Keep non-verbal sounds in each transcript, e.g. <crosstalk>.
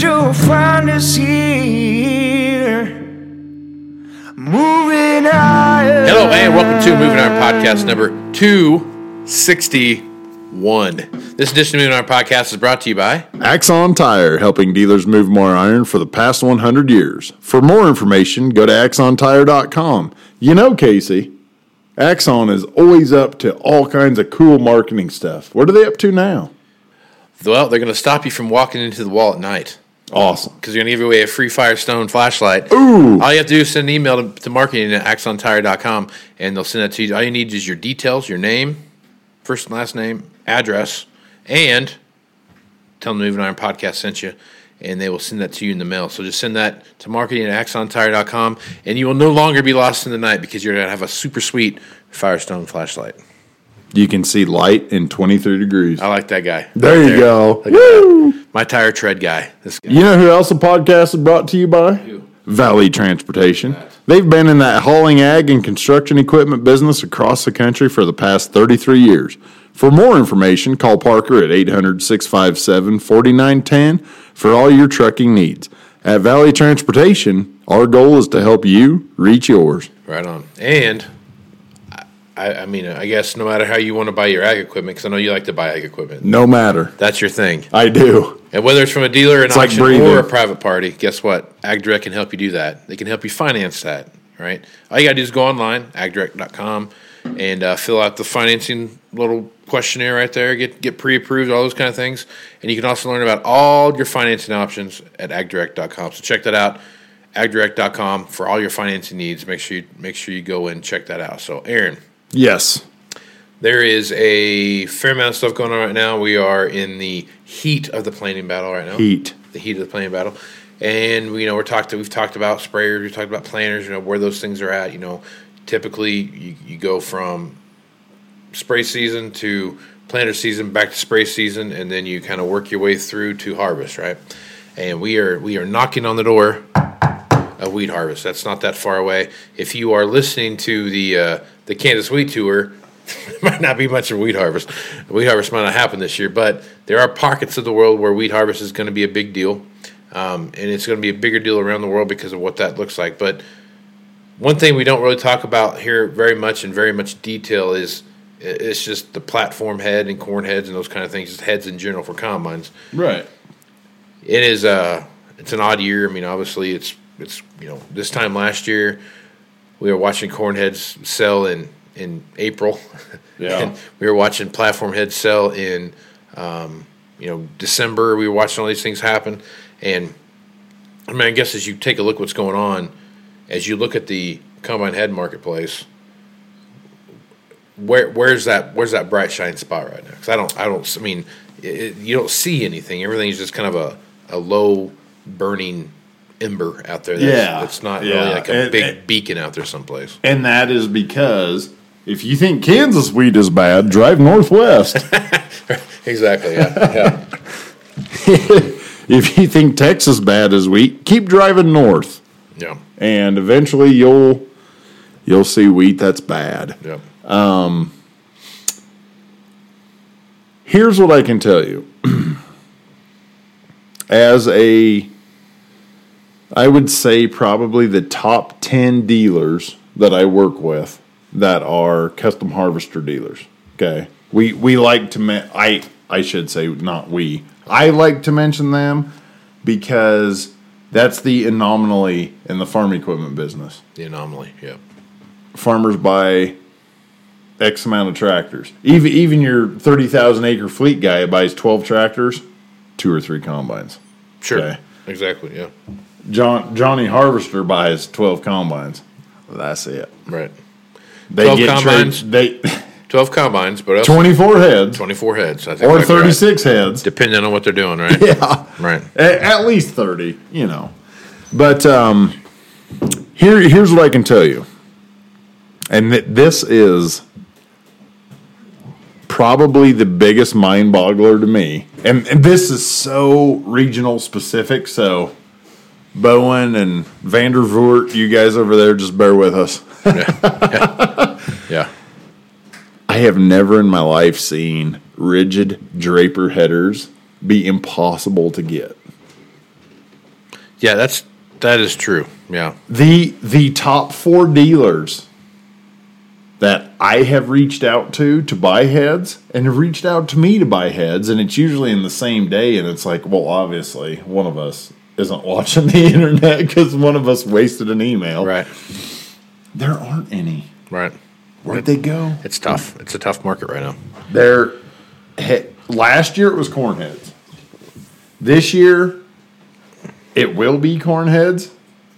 Through the you'll find us here. Moving higher. Hello and welcome to Moving Iron Podcast number 261. This edition of Moving Iron Podcast is brought to you by Axon Tire, helping dealers move more iron for the past 100 years. For more information, go to axontire.com. You know, Casey, Axon is always up to all kinds of cool marketing stuff. What are they up to now? Well, they're going to stop you from walking into the wall at night Awesome. because they're going to give away a free Firestone flashlight. Ooh. All you have to do is send an email to, to marketing at axontire.com and they'll send that to you. All you need is your details, your name, first and last name, address, and tell them the Moving Iron Podcast sent you, and they will send that to you in the mail. So just send that to marketing at axontire.com, and you will no longer be lost in the night because you're going to have a super sweet Firestone flashlight. You can see light in 23 degrees. I like that guy. There Right you go. Woo! My tire tread guy. This guy. You know who else the podcast is brought to you by? Valley Transportation. They've been in that hauling ag and construction equipment business across the country for the past 33 years. For more information, call Parker at 800 657 4910 for all your trucking needs. At Valley Transportation, our goal is to help you reach yours. Right on. And I, I mean, I guess no matter how you want to buy your ag equipment, because I know you like to buy ag equipment. No matter. That's your thing. I do. And whether it's from a dealer, an like auction, breathing. or a private party, guess what? AgDirect can help you do that. They can help you finance that, right? All you got to do is go online, agdirect.com, and uh, fill out the financing little questionnaire right there, get, get pre approved, all those kind of things. And you can also learn about all your financing options at agdirect.com. So check that out, agdirect.com, for all your financing needs. Make sure you, make sure you go and check that out. So, Aaron, Yes. there is a fair amount of stuff going on right now. We are in the heat of the planning battle right now Heat. the heat of the planning battle. And you know, we're talked. We've talked about sprayers. We've talked about planters. You know where those things are at. You know, typically you, you go from spray season to planter season, back to spray season, and then you kind of work your way through to harvest, right? And we are we are knocking on the door of wheat harvest. That's not that far away. If you are listening to the uh, the Kansas Wheat Tour, <laughs> might not be much of wheat harvest. Wheat harvest might not happen this year, but there are pockets of the world where wheat harvest is going to be a big deal, um, and it's going to be a bigger deal around the world because of what that looks like. But one thing we don't really talk about here very much in very much detail is it's just the platform head and corn heads and those kind of things, just heads in general for combines Right. it is uh it's an odd year. I mean, obviously it's it's you know this time last year we were watching corn heads sell in in April. <laughs> Yeah. and we were watching platform heads sell in um, you know December. We were watching all these things happen, and I mean, I guess as you take a look what's going on, as you look at the combine head marketplace. Where where's that where's that bright shine spot right now? Because I don't I don't I mean it, you don't see anything. Everything's just kind of a, a low burning ember out there. That's, Yeah, it's not yeah. really like a And- big and- beacon out there someplace. And that is because if you think Kansas wheat is bad, drive northwest. <laughs> Exactly. Yeah. yeah. <laughs> if you think Texas bad is wheat, keep driving north, Yeah. and eventually you'll you'll see wheat that's bad. Yeah. Um, Here's what I can tell you. <clears throat> As a I would say probably the top 10 dealers that I work with that are custom harvester dealers. Okay. We we like to me- I I should say not we. I like to mention them because that's the anomaly in the farm equipment business. The anomaly. Yeah. Farmers buy X amount of tractors. Even even your 30,000 acre fleet guy buys 12 tractors, two or three combines. Sure. Okay. Exactly. Yeah. John Johnny Harvester buys twelve combines. That's it. Right. They 12 get combines? trade- they Twelve combines, but twenty four heads twenty-four heads. I think or 36 right. heads. depending on what they're doing. Right. Yeah, Right. at, at least thirty. You know, but um, here here's what I can tell you, and th- this is probably the biggest mind boggler to me. And, and this is so regional specific. So Bowen and Vandervoort, you guys over there, just bear with us. <laughs> Yeah. I have never in my life seen rigid draper headers be impossible to get. Yeah. That's that is true. Yeah. The the top four dealers that I have reached out to to buy heads and have reached out to me to buy heads, and it's usually in the same day, and it's like, well, obviously one of us isn't watching the <laughs> internet because one of us wasted an email. Right. There aren't any. Right. Where'd they go? It's tough. It's a tough market right now. They're he- last year it was corn heads. This year it will be corn heads,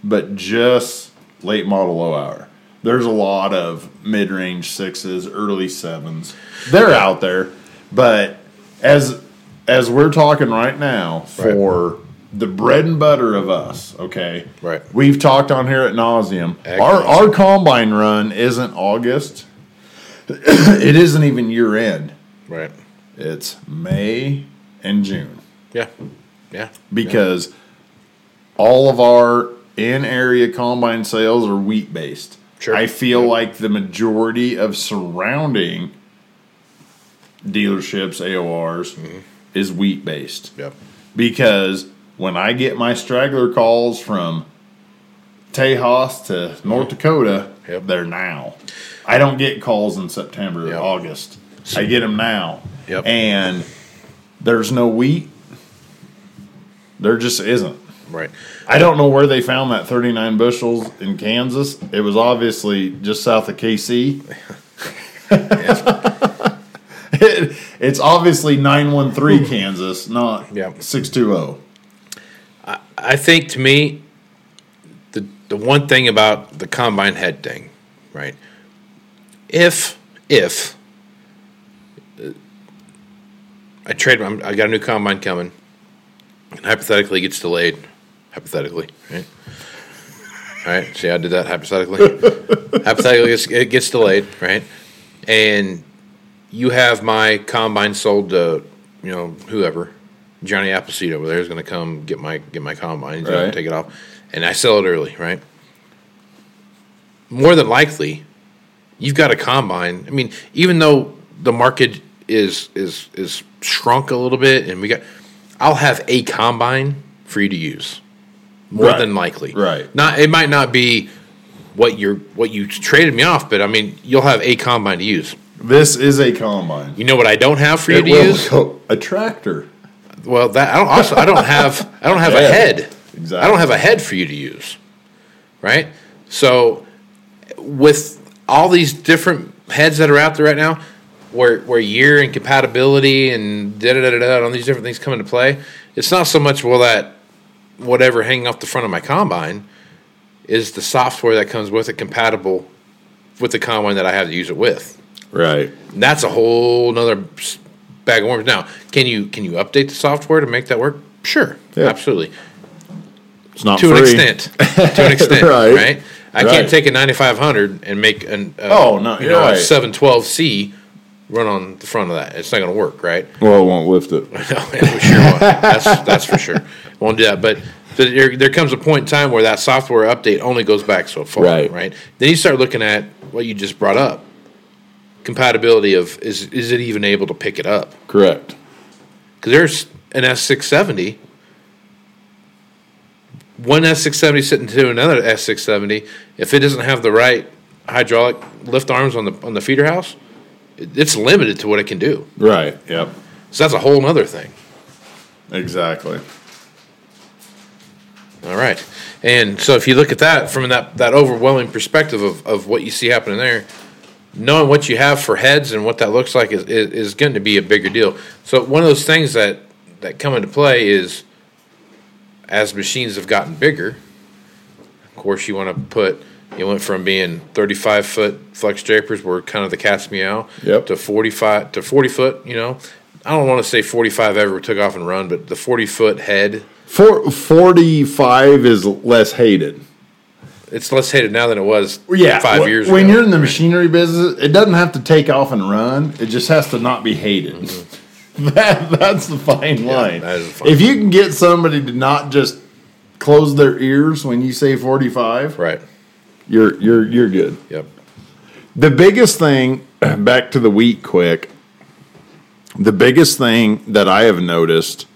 but just late model low hour. There's a lot of mid range sixes, early sevens. They're out there, but as as we're talking right now for the bread and butter of us, okay? Right. We've talked on here at nauseum. Our our combine run isn't August. <coughs> it isn't even year end. Right. It's May and June Yeah. Yeah. because all of our in area combine sales are wheat based. Sure. I feel like the majority of surrounding dealerships, AORs, Mm-hmm. is wheat based Yep. because when I get my straggler calls from Tejas to North mm-hmm. Dakota, Yep. they're now. I don't get calls in September or Yep. August. I get them now. Yep. And there's no wheat. There just isn't. Right. I don't know where they found that 39 bushels in Kansas. It was obviously just south of KC. <laughs> <laughs> It- it's obviously 913 Kansas, not Yeah. 620. I think to me, the the one thing about the combine head thing, right? If if uh, I trade, I'm, I got a new combine coming, and hypothetically it gets delayed, hypothetically, right? All right, see, I did that hypothetically. <laughs> hypothetically, it gets delayed, right? And you have my combine sold to, you know, whoever, Johnny Appleseed over there is going to come get my get my combine, he's going Right. to take it off, and I sell it early, right? More than likely, you've got a combine. I mean, even though the market is is is shrunk a little bit, and we got, I'll have a combine for you to use, more Right. than likely. Right. Not it might not be what you're what you traded me off, but I mean, you'll have a combine to use. This is a combine. You know what I don't have for you It to use? a tractor. Well, that I don't also I don't have I don't have a <laughs> head. exactly. I don't have a head for you to use. Right? So with all these different heads that are out there right now, where where year and compatibility and da da da da da all these different things come into play, it's not so much well that whatever hanging off the front of my combine is the software that comes with it compatible with the combine that I have to use it with. Right. That's a whole nother bag of worms. Now, can you can you update the software to make that work? Sure, Yeah. absolutely. It's not To an extent, to an <laughs> extent, Right. right. I Right. can't take a 9500 and make an uh, Oh, no, you know right. a 712C run on the front of that. It's not going to work, right? Well, it won't lift it. <laughs> No, it sure won't. That's that's for sure. Won't do that. But th- there, there comes a point in time where that software update only goes back so far, Right. right? Then you start looking at what you just brought up, compatibility of is is it even able to pick it up? Correct. Because there's an S six seventy. One S six seventy sitting to another S670, if it doesn't have the right hydraulic lift arms on the on the feeder house, it- it's limited to what it can do. Right. Yep. So that's a whole other thing. Exactly. All right. And so if you look at that from that, that overwhelming perspective of, of what you see happening there, knowing what you have for heads and what that looks like is, is, is going to be a bigger deal. So one of those things that, that come into play is as machines have gotten bigger, of course you want to put you went from being 35 foot flex drapers were kind of the cat's meow Yep. to 45 to 40 foot, you know. I don't want to say 45 ever took off and run, but the 40 foot head For, 45 is less hated. It's less hated now than it was Yeah, five wh- years when ago. you're in the machinery business, it doesn't have to take off and run. It just has to not be hated. <laughs> that that's the fine line. Mm-hmm. is a fine if you can get somebody to not just close their ears when you say 45, right. you're you're you're good. Yep. The biggest thing, <clears throat> back to the wheat quick, the biggest thing that I have noticed,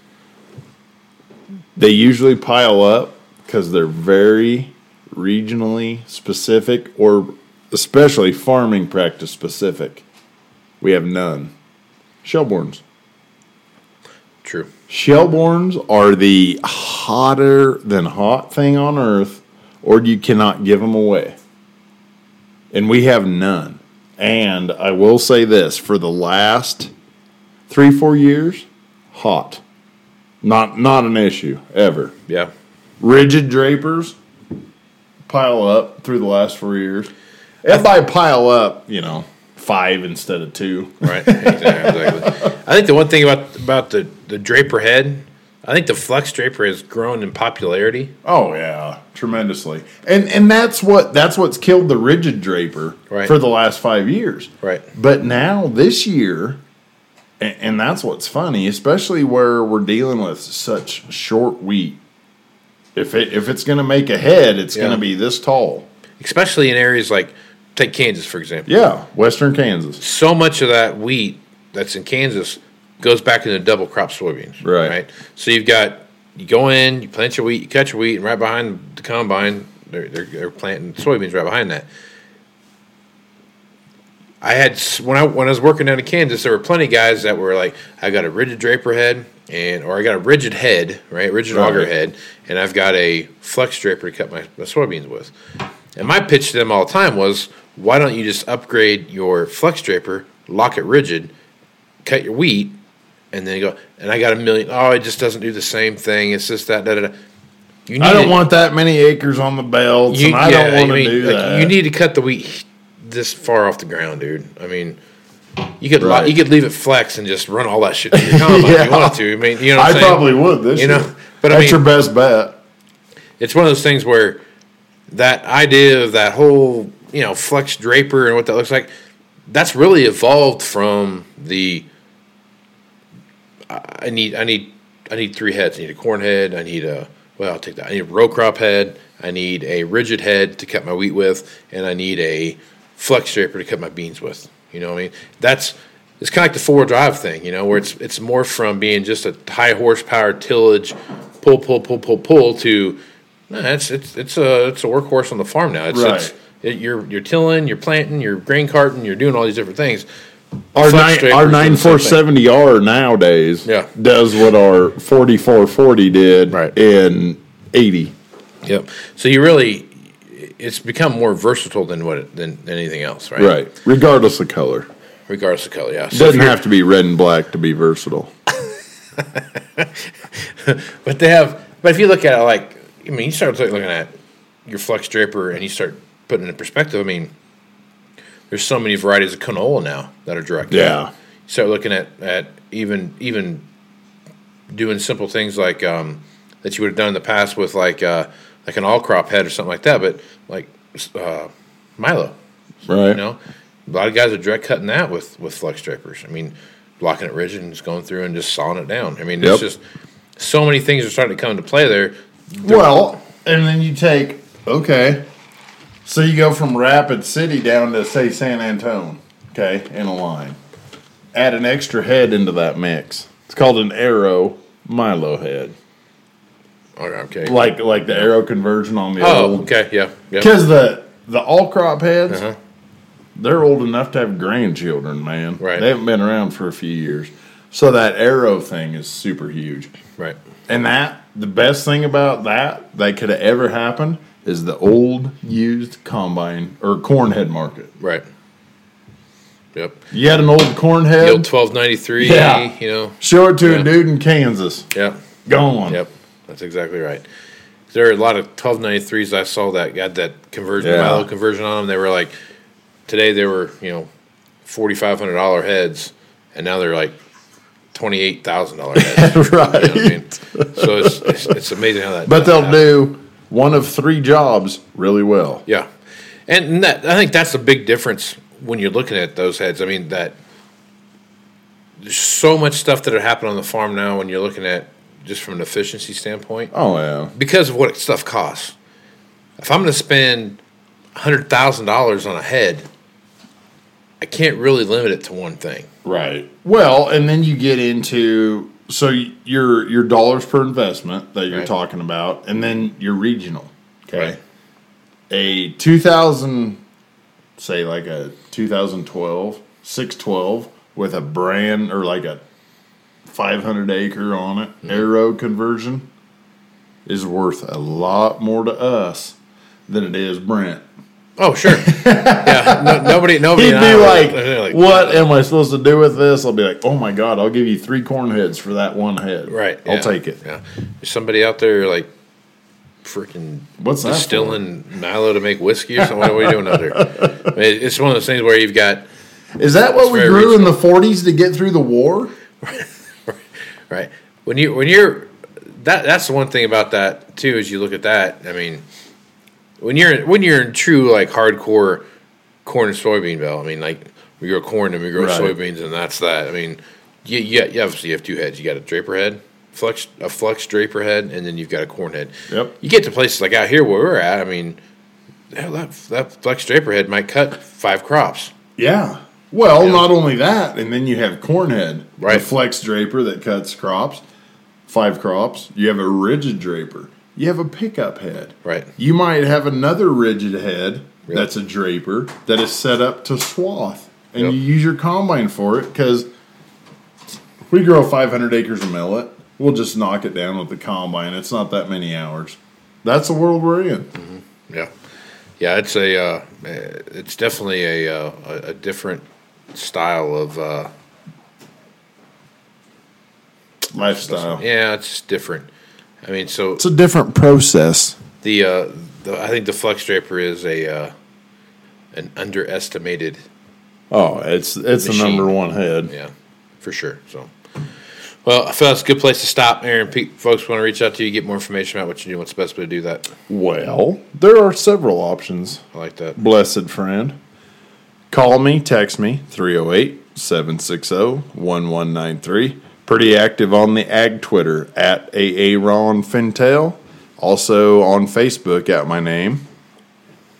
they usually pile up because they're very regionally specific or especially farming practice specific. We have none. Shelbournes. True. Shelbournes are the hotter than hot thing on earth, or you cannot give them away. And we have none. And I will say this for the last three, four years, hot. Not not an issue ever. Yeah. Rigid drapers pile up through the last four years. And by pile up, you know, five instead of two. Right. exactly. I think the one thing about about the the Draper head, I think the Flex Draper has grown in popularity. Oh yeah, tremendously. And and that's what that's what's killed the rigid draper Right. for the last 5 years. Right. But now this year and, and that's what's funny, especially where we're dealing with such short wheat. If it if it's going to make a head, it's Yeah. going to be this tall. Especially in areas like take Kansas for example. Yeah, western Kansas. So much of that wheat that's in Kansas goes back into double crop soybeans. Right. Right. So you've got you go in, you plant your wheat, you cut your wheat, and right behind the combine, they're they're, they're planting soybeans right behind that. I had when I when I was working down in Kansas, there were plenty of guys that were like, I got a rigid draper head, and or I got a rigid head, right, rigid auger head, and I've got a flex draper to cut my, my soybeans with. And my pitch to them all the time was, why don't you just upgrade your flex draper, lock it rigid, cut your wheat, and then you go. And I got a million. Oh, it just doesn't do the same thing. It's just that. Da, da, da. I don't to- want that many acres on the you, and I yeah, don't want I to mean, do like, that. You need to cut the wheat this far off the ground, dude. I mean, you could Right. you could leave it flex and just run all that shit to your <laughs> combine if you wanted to. I mean, you know, what I saying? probably would this You know, year. but I that's mean- your best bet. it's one of those things where that idea of that whole you know flex draper and what that looks like that's really evolved from the I I need I need I need three heads. I need a corn head. I need a well, I'll take that. I need a row crop head. I need a rigid head to cut my wheat with, and I need a flex draper to cut my beans with. You know what I mean? That's it's kind of like the four drive thing, you know, where it's it's more from being just a high horsepower tillage, pull, pull, pull, pull, pull to no, it's it's it's a it's a workhorse on the farm now. It's, Right. it's it, you're you're tilling, you're planting, you're grain carting, you're doing all these different things. Our Flex nine, our nine four seventy R nowadays Yeah. does what our forty four forty did Right. in eighty. Yep. So you really, it's become more versatile than what it, than, than anything else, right? Right. Regardless of color. Regardless of color, yeah. So Doesn't have to be red and black to be versatile. <laughs> But they have. But if you look at it, like, I mean, you start looking at your flex draper and you start putting it in perspective. I mean, there's so many varieties of canola now that are direct. Yeah. You start looking at at even even doing simple things like um, that you would have done in the past with like uh, like an all crop head or something like that. But like uh, Milo, Right. You know, a lot of guys are direct cutting that with with flex drapers. I mean, blocking it rigid and just going through and just sawing it down. I mean, Yep. it's just so many things are starting to come into play there. Well, and then you take okay. So you go from Rapid City down to say San Antone, okay, in a line. Add an extra head into that mix. It's called an arrow Milo head. Okay. like like the arrow conversion on the Oh, old. okay. Yeah. Yeah. Because the the all crop heads, Uh-huh. they're old enough to have grandchildren, man. Right. They haven't been around for a few years, so that arrow thing is super huge. Right. And that the best thing about that that could have ever happened is the old used combine or corn head market. Right. Yep. You had an old corn The head, old twelve ninety three. Yeah. You know. show it to Yeah. a dude in Kansas. Yep. Go on. Yep. That's exactly right. There are a lot of twelve ninety threes I saw that got that conversion, Yeah. milo conversion on them. They were like today they were you know forty five hundred dollar heads, and now they're like twenty eight thousand dollar heads. right. <laughs> You know what I mean? So it's, it's it's amazing how that. But they'll do one of three jobs really well. Yeah, and that I think that's a big difference when you're looking at those heads. I mean that there's so much stuff that are happening on the farm now when you're looking at just from an efficiency standpoint Oh yeah. because of what stuff costs. If I'm going to spend hundred thousand dollars on a head, I can't really limit it to one thing. Right. Well, and then you get into so your your dollars per investment that you're Right. talking about, and then your regional. Okay. Right. A 2000, say like a 2012 612 with a brand or like a 500 acre on it Mm-hmm. arrow conversion is worth a lot more to us than it is Brent. Oh sure, <laughs> yeah. No, nobody, nobody. He'd be like, like, "What am I supposed to do with this?" I'll be like, "Oh my god, I'll give you three corn heads for that one head." Right, I'll yeah, take it. Yeah, there's somebody out there like freaking What's distilling Milo to make whiskey or something. What are we doing out there? <laughs> I mean, it's one of those things where you've got Is that what we grew in the '40s to get through the war? <laughs> right when you when you're that that's the one thing about that too is you look at that i mean when you're when you're in true like hardcore corn and soybean belt i mean like we grow corn and we grow Right. soybeans and that's that i mean you, you, you obviously have two heads you got a draper head flex a flex draper head and then you've got a corn head Yep. you get to places like out here where we're at i mean hell, that, that flex draper head might cut five crops Yeah. Well, not only that, and then you have cornhead, Right. the flex draper that cuts crops, five crops. You have a rigid draper. You have a pickup head. Right. You might have another rigid head Yep. that's a draper that is set up to swath, and Yep. you use your combine for it because we grow 500 acres of millet. We'll just knock it down with the combine. It's not that many hours. That's the world we're in. Yeah, yeah, it's a, uh, it's definitely a, uh, a, a different style of, uh, Lifestyle. yeah, it's just different. I mean, so It's a different process. the, uh, the I think the flex draper is a, uh, an underestimated, Oh, it's it's the number one head. yeah, for sure. So, well, I feel that's a good place to stop. Aaron, Pete, folks want to reach out to you, get more information about what you do. What's the best way to do that? Well, there are several options, I like that. blessed friend. Call me, text me, 308 760 1193. Pretty active on the ag Twitter at Aaron Fintel. Also on Facebook at my name.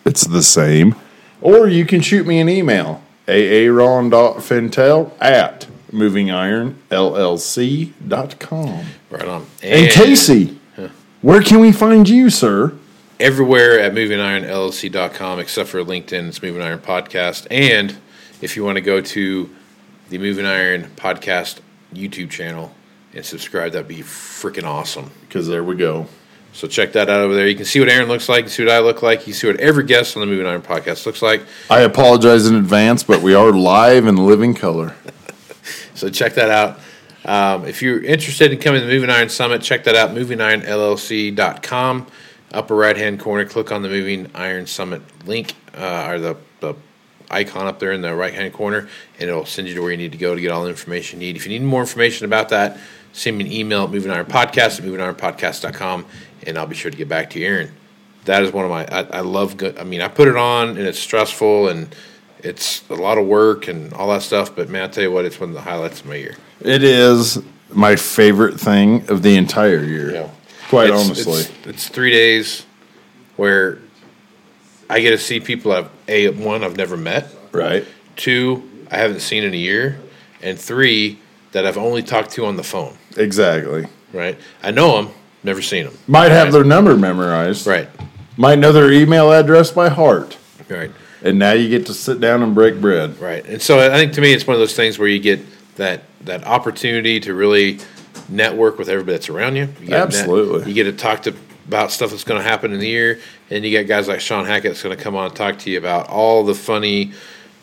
It's the same. Or you can shoot me an email, aaron.fintel at movingironllc.com. Right on. And Casey, where can we find you, sir? Everywhere at movingironllc.com except for LinkedIn. It's Moving Iron Podcast. And if you want to go to the Moving Iron Podcast YouTube channel and subscribe, that'd be freaking awesome. Because there we go. So check that out over there. You can see what Aaron looks like. You can see what I look like. You can see what every guest on the Moving Iron Podcast looks like. I apologize in advance, but we are live and living color. <laughs> So check that out. Um, if you're interested in coming to the Moving Iron Summit, check that out, movingironllc.com. Upper right hand corner, click on the Moving Iron Summit link, uh, or the, the icon up there in the right hand corner, and it'll send you to where you need to go to get all the information you need. If you need more information about that, send me an email at Moving Iron Podcast at movingironpodcast.com, and I'll be sure to get back to you, Aaron. That is one of my, I, I love good. I mean, I put it on, and it's stressful, and it's a lot of work and all that stuff, but man, I tell you what, it's one of the highlights of my year. It is my favorite thing of the entire year. Yeah. Quite It's- honestly. it's, it's three days where I get to see people I've a one I've never met, right? two I haven't seen in a year, and three that I've only talked to on the phone. Exactly. Right? I know them, never seen them. Might have their number memorized. Right, Might know their email address by heart. right, And now you get to sit down and break bread. right. And so I think to me, it's one of those things where you get that that opportunity to really network with everybody that's around you. you Absolutely. net- you get to talk to about stuff that's going to happen in the year, and you got guys like Sean Hackett that's going to come on and talk to you about all the funny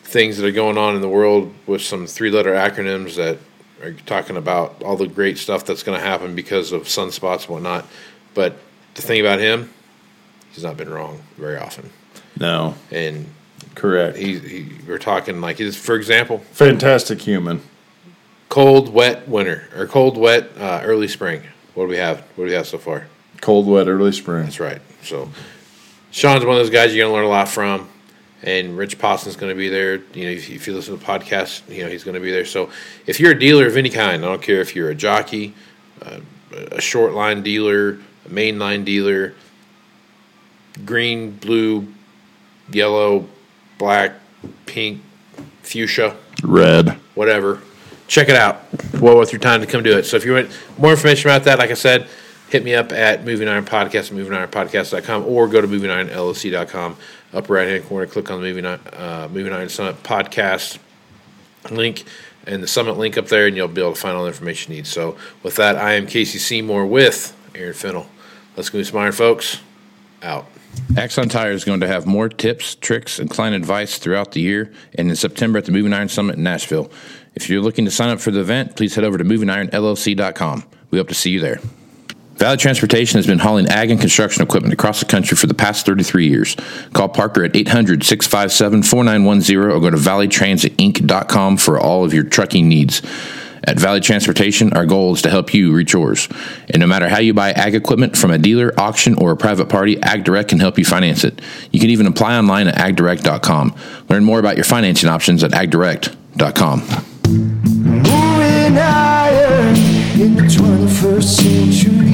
things that are going on in the world with some three-letter acronyms that are talking about all the great stuff that's going to happen because of sunspots and whatnot. But the thing about him, he's not been wrong very often, No, and correct. he, he we're talking like his, for example, Fantastic human. Cold, wet winter or cold, wet uh, early spring. What do we have? What do we have so far? Cold, wet, early spring. That's right. So Sean's one of those guys you're going to learn a lot from, and Rich Poston's going to be there. You know, if, if you listen to the podcast, you know he's going to be there. So if you're a dealer of any kind, I don't care if you're a jockey, uh, a short line dealer, a main line dealer, green, blue, yellow, black, pink, fuchsia Red. whatever. Check it out. Well worth your time to come do it. So if you want more information about that, like I said, hit me up at Moving Iron Podcast, movingironpodcast.com, or go to movingironllc.com. Upper right hand corner, click on the Moving uh, Moving Iron Summit podcast link and the summit link up there, and you'll be able to find all the information you need. So with that, I am Casey Seymour with Aaron Fintel. Let's go some iron, folks. Out. Axon Tire is going to have more tips, tricks, and client advice throughout the year and in September at the Moving Iron Summit in Nashville. If you're looking to sign up for the event, please head over to movingironllc.com. We hope to see you there. Valley Transportation has been hauling ag and construction equipment across the country for the past 33 years. Call Parker at 800 657 4910 or go to valleytransinc.com for all of your trucking needs. At Valley Transportation, our goal is to help you reach yours. And no matter how you buy ag equipment from a dealer, auction, or a private party, AgDirect can help you finance it. You can even apply online at agdirect.com. Learn more about your financing options at agdirect.com. in the 21st century.